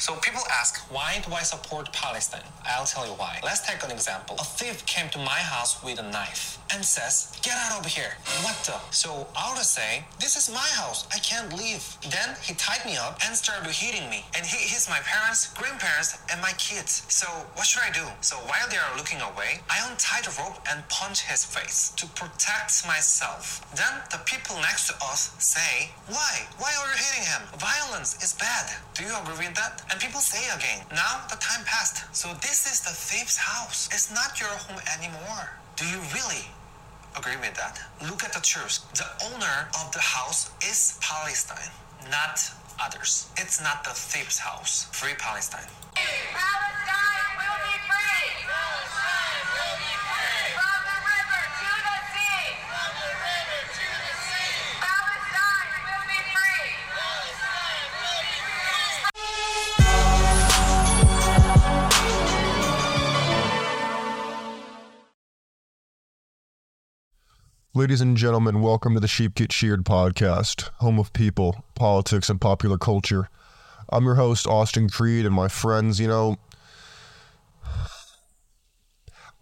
So people ask, why do I support Palestine? I'll tell you why. Let's take an example. A thief came to my house with a knife and says, get out of here. What the? So I would say, this is my house. I can't leave. Then he tied me up and started hitting me. And he hits my parents, grandparents, and my kids. So what should I do? So while they are looking away, I untie the rope and punch his face to protect myself. Then the people next to us say, why? Why are you hitting him? Violence is bad. Do you agree with that? And people say again, now the time passed. So this is the thief's house. It's not your home anymore. Do you really agree with that? Look at the truth. The owner of the house is Palestine, not others. It's not the thief's house. Free Palestine. Ladies and gentlemen, welcome to the Sheep Get Sheared podcast, home of people, politics, and popular culture. I'm your host, Austin Creed, and my friends, you know,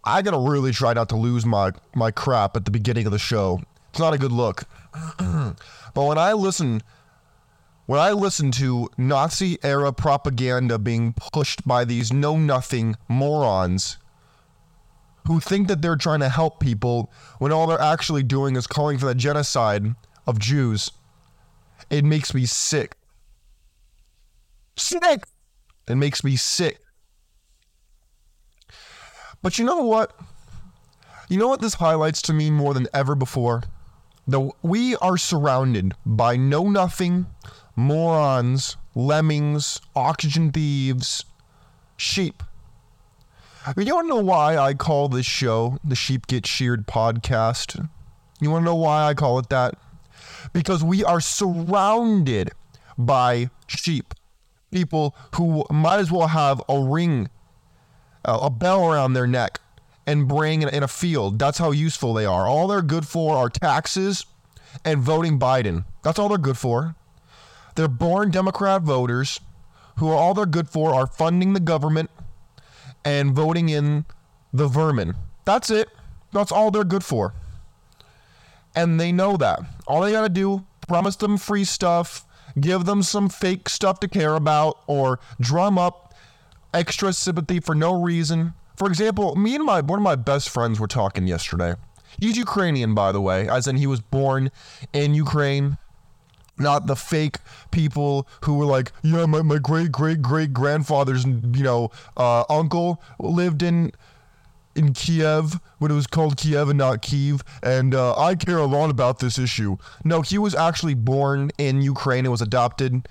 I gotta really try not to lose my, my crap at the beginning of the show. It's not a good look. but when I listen when I listen to Nazi era propaganda being pushed by these know nothing morons who think that they're trying to help people when all they're actually doing is calling for the genocide of Jews. It makes me sick. Sick! It makes me sick. But you know what? You know what this highlights to me more than ever before? That we are surrounded by know nothing, morons, lemmings, oxygen thieves, sheep. You want to know why I call this show the Sheep Get Sheared podcast? You want to know why I call it that? Because we are surrounded by sheep, people who might as well have a ring, uh, a bell around their neck, and bring in, in a field. That's how useful they are. All they're good for are taxes and voting Biden. That's all they're good for. They're born Democrat voters who are all they're good for are funding the government and voting in the vermin. That's it. That's all they're good for. And they know that. All they got to do, promise them free stuff, give them some fake stuff to care about, or drum up extra sympathy for no reason. For example, me and my one of my best friends were talking yesterday. He's Ukrainian, by the way, as in he was born in Ukraine not the fake people who were like, yeah, my, my great great great grandfather's you know uh, uncle lived in in Kiev when it was called Kiev and not Kiev, and uh, I care a lot about this issue. No, he was actually born in Ukraine and was adopted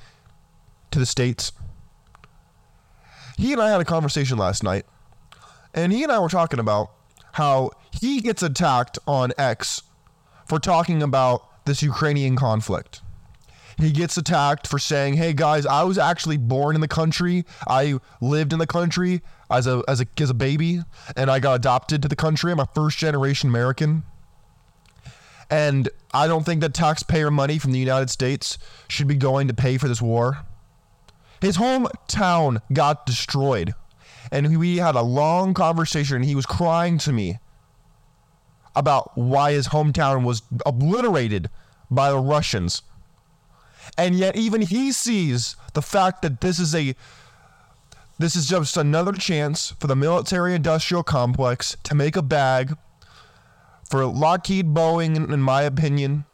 to the states. He and I had a conversation last night, and he and I were talking about how he gets attacked on X for talking about this Ukrainian conflict. He gets attacked for saying, "Hey guys, I was actually born in the country. I lived in the country as a as a as a baby, and I got adopted to the country. I'm a first generation American." And I don't think that taxpayer money from the United States should be going to pay for this war. His hometown got destroyed. And we had a long conversation, and he was crying to me about why his hometown was obliterated by the Russians. And yet even he sees the fact that this is a this is just another chance for the military industrial complex to make a bag for Lockheed Boeing in, my opinion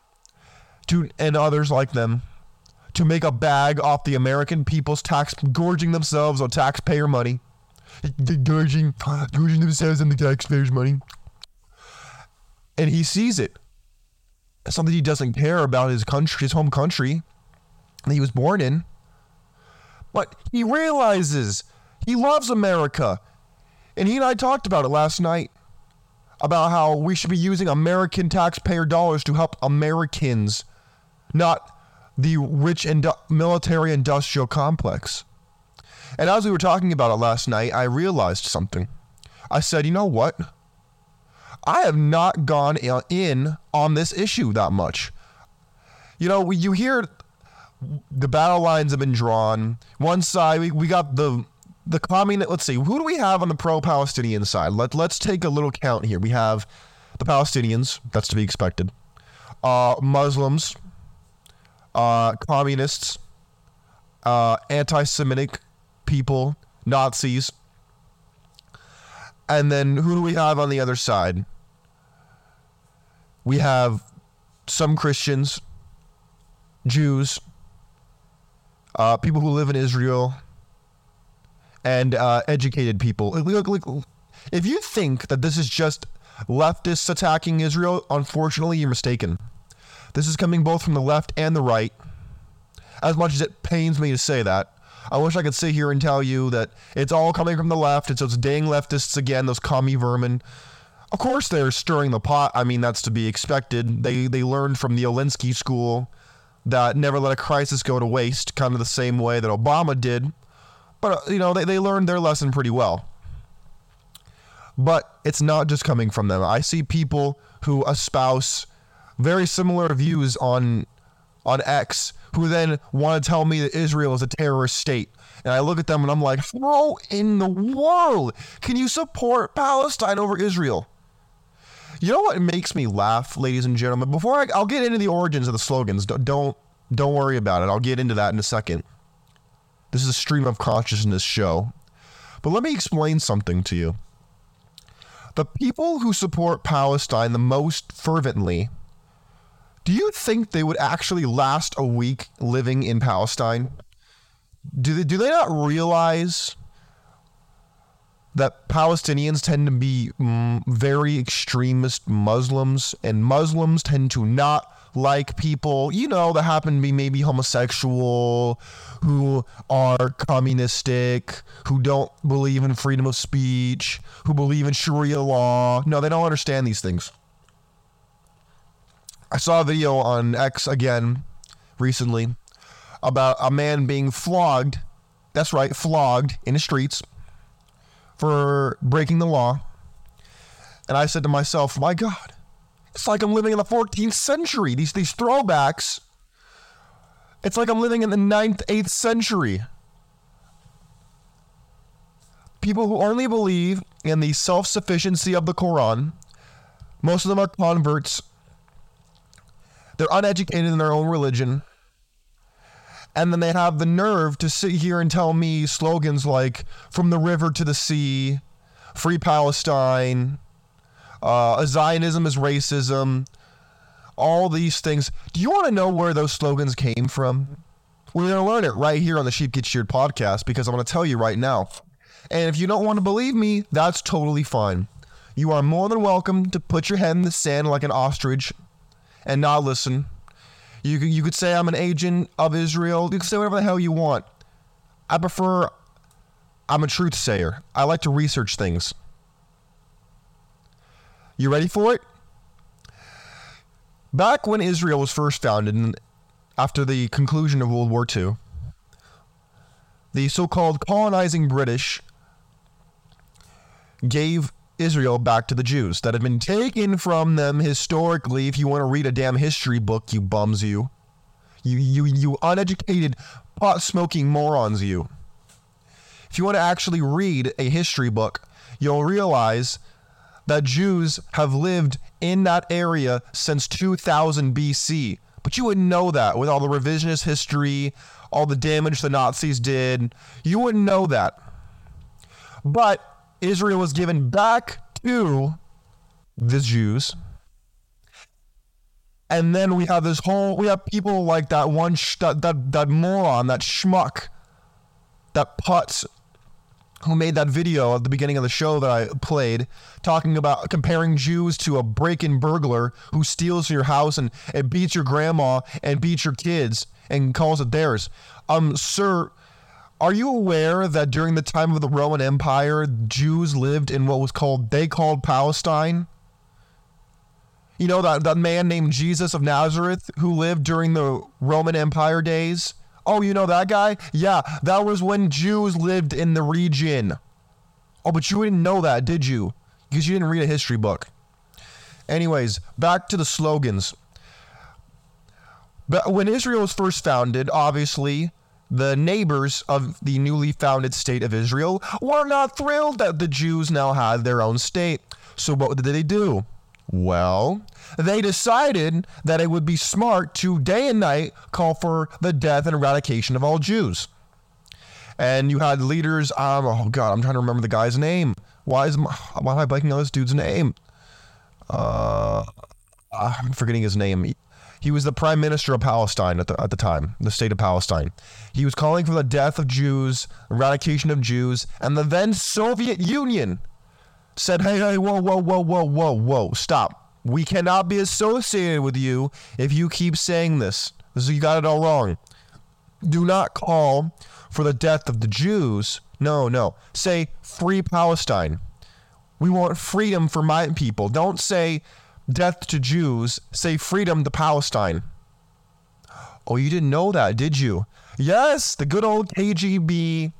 to and others like them to make a bag off the American people's tax gorging themselves on taxpayer money. Gorging, gorging themselves on the taxpayers' money. And he sees it. Something he doesn't care about his country, his home country that he was born in. But he realizes he loves America. And he and I talked about it last night about how we should be using American taxpayer dollars to help Americans, not the rich indu- military industrial complex. And as we were talking about it last night, I realized something. I said, you know what? I have not gone in on this issue that much. You know, you hear the battle lines have been drawn. One side we, we got the the communist. Let's see, who do we have on the pro-Palestinian side? Let let's take a little count here. We have the Palestinians. That's to be expected. Uh, Muslims, uh, communists, uh, anti-Semitic people, Nazis, and then who do we have on the other side? We have some Christians, Jews, uh, people who live in Israel, and uh, educated people. If you think that this is just leftists attacking Israel, unfortunately, you're mistaken. This is coming both from the left and the right. As much as it pains me to say that, I wish I could sit here and tell you that it's all coming from the left. It's those dang leftists again, those commie vermin. Of course, they're stirring the pot. I mean, that's to be expected. They they learned from the Alinsky school that never let a crisis go to waste, kind of the same way that Obama did. But uh, you know, they they learned their lesson pretty well. But it's not just coming from them. I see people who espouse very similar views on on X who then want to tell me that Israel is a terrorist state. And I look at them and I'm like, how in the world can you support Palestine over Israel? You know what makes me laugh, ladies and gentlemen? Before I, I'll get into the origins of the slogans. Don't, don't don't worry about it. I'll get into that in a second. This is a stream of consciousness show. But let me explain something to you. The people who support Palestine the most fervently do you think they would actually last a week living in Palestine? Do they do they not realize that Palestinians tend to be mm, very extremist Muslims, and Muslims tend to not like people, you know, that happen to be maybe homosexual, who are communistic, who don't believe in freedom of speech, who believe in Sharia law. No, they don't understand these things. I saw a video on X again recently about a man being flogged. That's right, flogged in the streets for breaking the law. And I said to myself, my God, it's like I'm living in the 14th century. These these throwbacks. It's like I'm living in the 9th, 8th century. People who only believe in the self sufficiency of the Quran, most of them are converts they're uneducated in their own religion. And then they have the nerve to sit here and tell me slogans like from the river to the sea, free Palestine, uh, Zionism is racism, all these things. Do you want to know where those slogans came from? We're going to learn it right here on the Sheep Get Sheared podcast because I'm going to tell you right now. And if you don't want to believe me, that's totally fine. You are more than welcome to put your head in the sand like an ostrich and not listen. You could, you could say I'm an agent of Israel. You can say whatever the hell you want. I prefer, I'm a truth sayer. I like to research things. You ready for it? Back when Israel was first founded, after the conclusion of World War II, the so called colonizing British gave Israel back to the Jews that had been taken from them historically. If you want to read a damn history book, you bums, you, you, you, you uneducated pot smoking morons, you. If you want to actually read a history book, you'll realize that Jews have lived in that area since 2000 BC. But you wouldn't know that with all the revisionist history, all the damage the Nazis did. You wouldn't know that. But Israel was given back to the Jews. And then we have this whole, we have people like that one, sh- that, that, that moron, that schmuck, that putz who made that video at the beginning of the show that I played, talking about comparing Jews to a break-in burglar who steals your house and, and beats your grandma and beats your kids and calls it theirs. Um, sir, are you aware that during the time of the Roman Empire, Jews lived in what was called, they called Palestine? You know, that, that man named Jesus of Nazareth who lived during the Roman Empire days? Oh, you know that guy? Yeah, that was when Jews lived in the region. Oh, but you didn't know that, did you? Because you didn't read a history book. Anyways, back to the slogans. But when Israel was first founded, obviously, the neighbors of the newly founded state of Israel were not thrilled that the Jews now had their own state. So what did they do? Well, they decided that it would be smart to day and night call for the death and eradication of all Jews. And you had leaders. Um, oh God, I'm trying to remember the guy's name. Why is my, why am I blanking on this dude's name? Uh, I'm forgetting his name. He, was the prime minister of Palestine at the at the time, the state of Palestine. He was calling for the death of Jews, eradication of Jews, and the then Soviet Union said, "Hey, hey, whoa, whoa, whoa, whoa, whoa, whoa, stop! We cannot be associated with you if you keep saying this. This you got it all wrong. Do not call for the death of the Jews. No, no. Say free Palestine. We want freedom for my people. Don't say death to Jews. Say freedom to Palestine." Oh, you didn't know that, did you? Yes, the good old KGB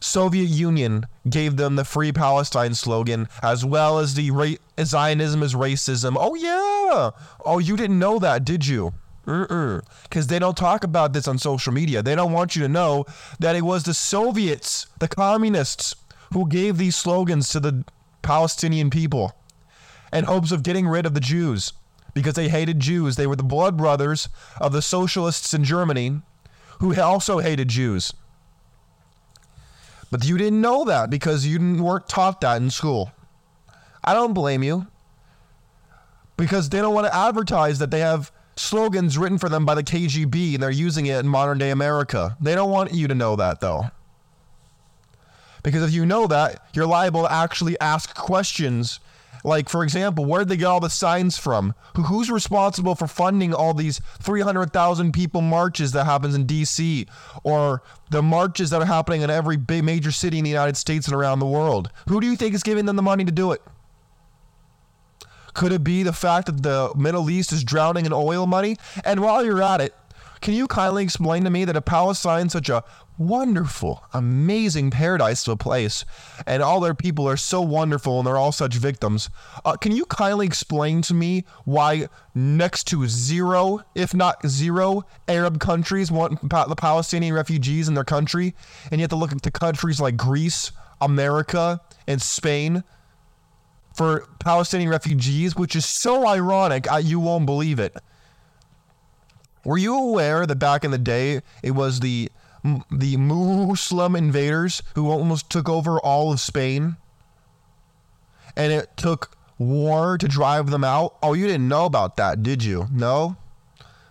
Soviet Union gave them the Free Palestine slogan, as well as the ra- Zionism is racism. Oh yeah. Oh, you didn't know that, did you? Because they don't talk about this on social media. They don't want you to know that it was the Soviets, the communists, who gave these slogans to the Palestinian people in hopes of getting rid of the Jews because they hated Jews. They were the blood brothers of the socialists in Germany who also hated Jews. But you didn't know that because you didn't weren't taught that in school. I don't blame you. Because they don't want to advertise that they have slogans written for them by the KGB and they're using it in modern day America. They don't want you to know that though. Because if you know that, you're liable to actually ask questions like, for example, where'd they get all the signs from? Who, who's responsible for funding all these 300,000 people marches that happens in D.C. or the marches that are happening in every big major city in the United States and around the world? Who do you think is giving them the money to do it? Could it be the fact that the Middle East is drowning in oil money? And while you're at it, can you kindly explain to me that if Palestine's such a wonderful, amazing paradise of a place, and all their people are so wonderful and they're all such victims, uh, can you kindly explain to me why next to zero, if not zero, Arab countries want pa- the Palestinian refugees in their country, and you have to look to countries like Greece, America, and Spain for Palestinian refugees, which is so ironic, I, you won't believe it. Were you aware that back in the day it was the the Muslim invaders who almost took over all of Spain? And it took war to drive them out? Oh, you didn't know about that, did you? No?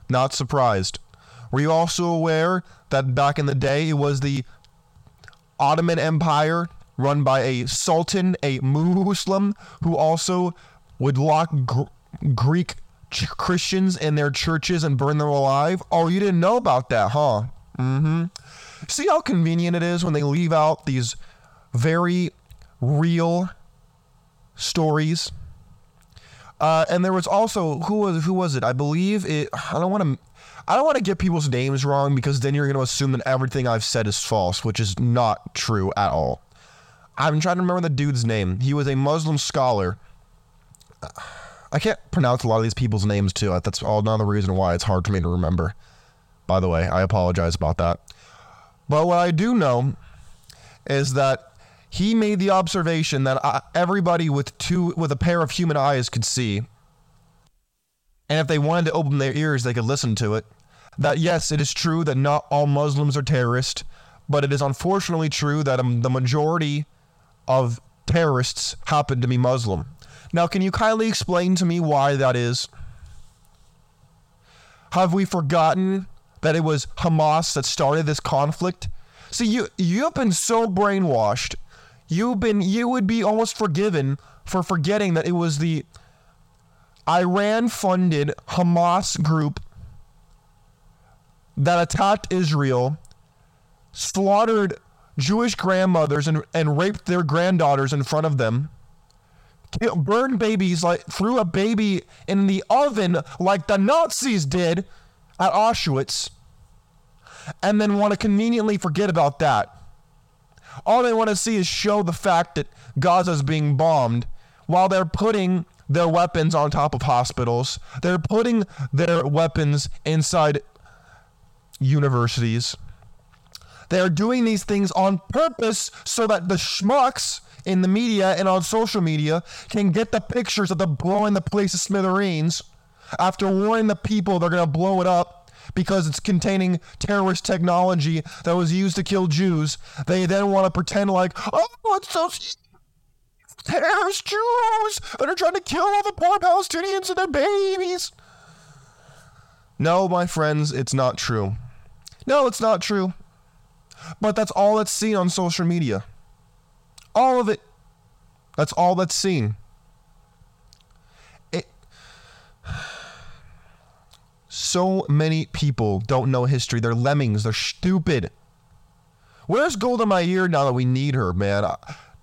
Not surprised. Were you also aware that back in the day it was the Ottoman Empire run by a sultan, a Muslim, who also would lock gr- Greek ch- Christians in their churches and burn them alive? Oh, you didn't know about that, huh? Mm-hmm. See how convenient it is when they leave out these very real stories. Uh, and there was also who was who was it? I believe it. I don't want to. I don't want to get people's names wrong because then you're going to assume that everything I've said is false, which is not true at all. I'm trying to remember the dude's name. He was a Muslim scholar. I can't pronounce a lot of these people's names too. That's all another reason why it's hard for me to remember. By the way, I apologize about that. But what I do know is that he made the observation that uh, everybody with two with a pair of human eyes could see, and if they wanted to open their ears, they could listen to it. That yes, it is true that not all Muslims are terrorists, but it is unfortunately true that um, the majority of terrorists happen to be Muslim. Now, can you kindly explain to me why that is? Have we forgotten that it was Hamas that started this conflict? See, you you've been so brainwashed. You've been you would be almost forgiven for forgetting that it was the Iran-funded Hamas group that attacked Israel, slaughtered Jewish grandmothers and, and raped their granddaughters in front of them burned babies like threw a baby in the oven like the Nazis did at Auschwitz and then want to conveniently forget about that. All they want to see is show the fact that Gaza is being bombed while they're putting their weapons on top of hospitals. They're putting their weapons inside universities. They are doing these things on purpose so that the schmucks in the media and on social media can get the pictures of them blowing the place to smithereens after warning the people they're going to blow it up because it's containing terrorist technology that was used to kill Jews. They then want to pretend like, oh, it's so terrorist Jews that are trying to kill all the poor Palestinians and their babies. No, my friends, it's not true. No, it's not true. But that's all that's seen on social media. All of it. That's all that's seen. So many people don't know history. They're lemmings. They're stupid. Where's Golda Meir now that we need her, man?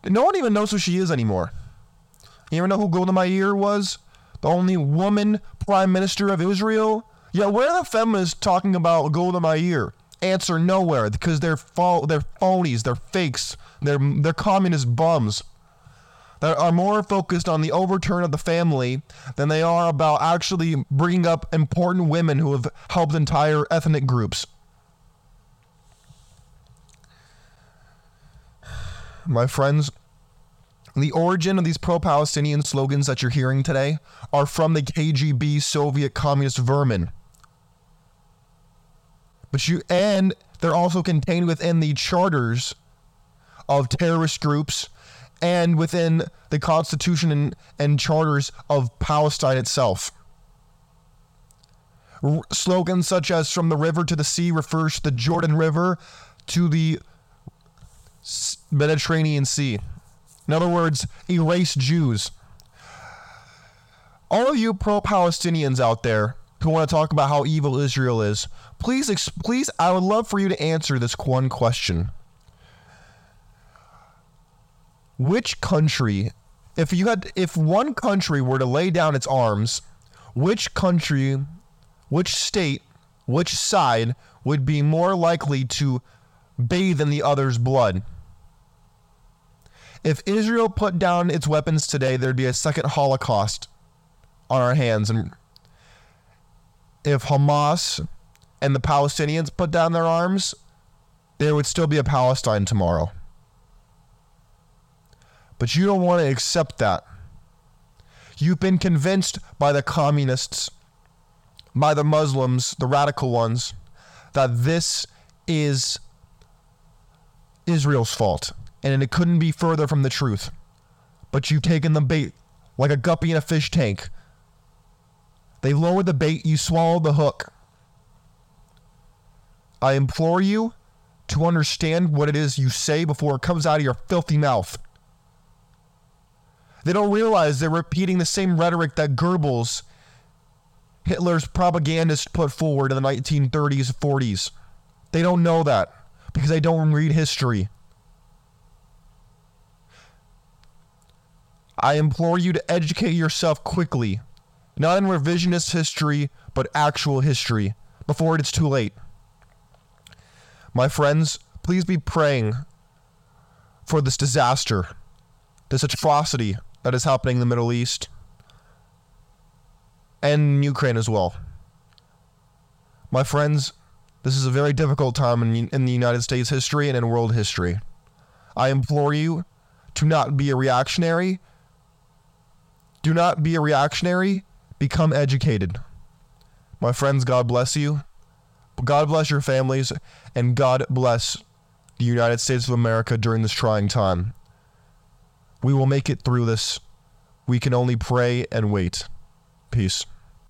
No one even knows who she is anymore. You ever know who Golda Meir was? The only woman prime minister of Israel? Yeah, where are the feminists talking about Golda Meir? Answer nowhere because they're fo- they're phonies, they're fakes, they're they're communist bums that are more focused on the overturn of the family than they are about actually bringing up important women who have helped entire ethnic groups. My friends, the origin of these pro Palestinian slogans that you're hearing today are from the KGB Soviet communist vermin. But you and they're also contained within the charters of terrorist groups and within the constitution and, and charters of Palestine itself. R- slogans such as from the river to the sea refers to the Jordan River to the Mediterranean Sea. In other words, erase Jews. All of you pro Palestinians out there who want to talk about how evil Israel is, please, ex- please, I would love for you to answer this one question. Which country, if you had, if one country were to lay down its arms, which country, which state, which side would be more likely to bathe in the other's blood? If Israel put down its weapons today, there'd be a second Holocaust on our hands. And if Hamas and the Palestinians put down their arms, there would still be a Palestine tomorrow. But you don't want to accept that. You've been convinced by the communists, by the Muslims, the radical ones, that this is Israel's fault. And it couldn't be further from the truth. But you've taken the bait like a guppy in a fish tank. They lowered the bait, you swallowed the hook. I implore you to understand what it is you say before it comes out of your filthy mouth. They don't realize they're repeating the same rhetoric that Goebbels, Hitler's propagandist, put forward in the 1930s 40s. They don't know that because they don't read history. I implore you to educate yourself quickly, not in revisionist history, but actual history, before it is too late. My friends, please be praying for this disaster, this atrocity that is happening in the Middle East and Ukraine as well. My friends, this is a very difficult time in, in the United States history and in world history. I implore you to not be a reactionary. Do not be a reactionary. Become educated. My friends, God bless you. God bless your families, and God bless the United States of America during this trying time. We will make it through this. We can only pray and wait. Peace.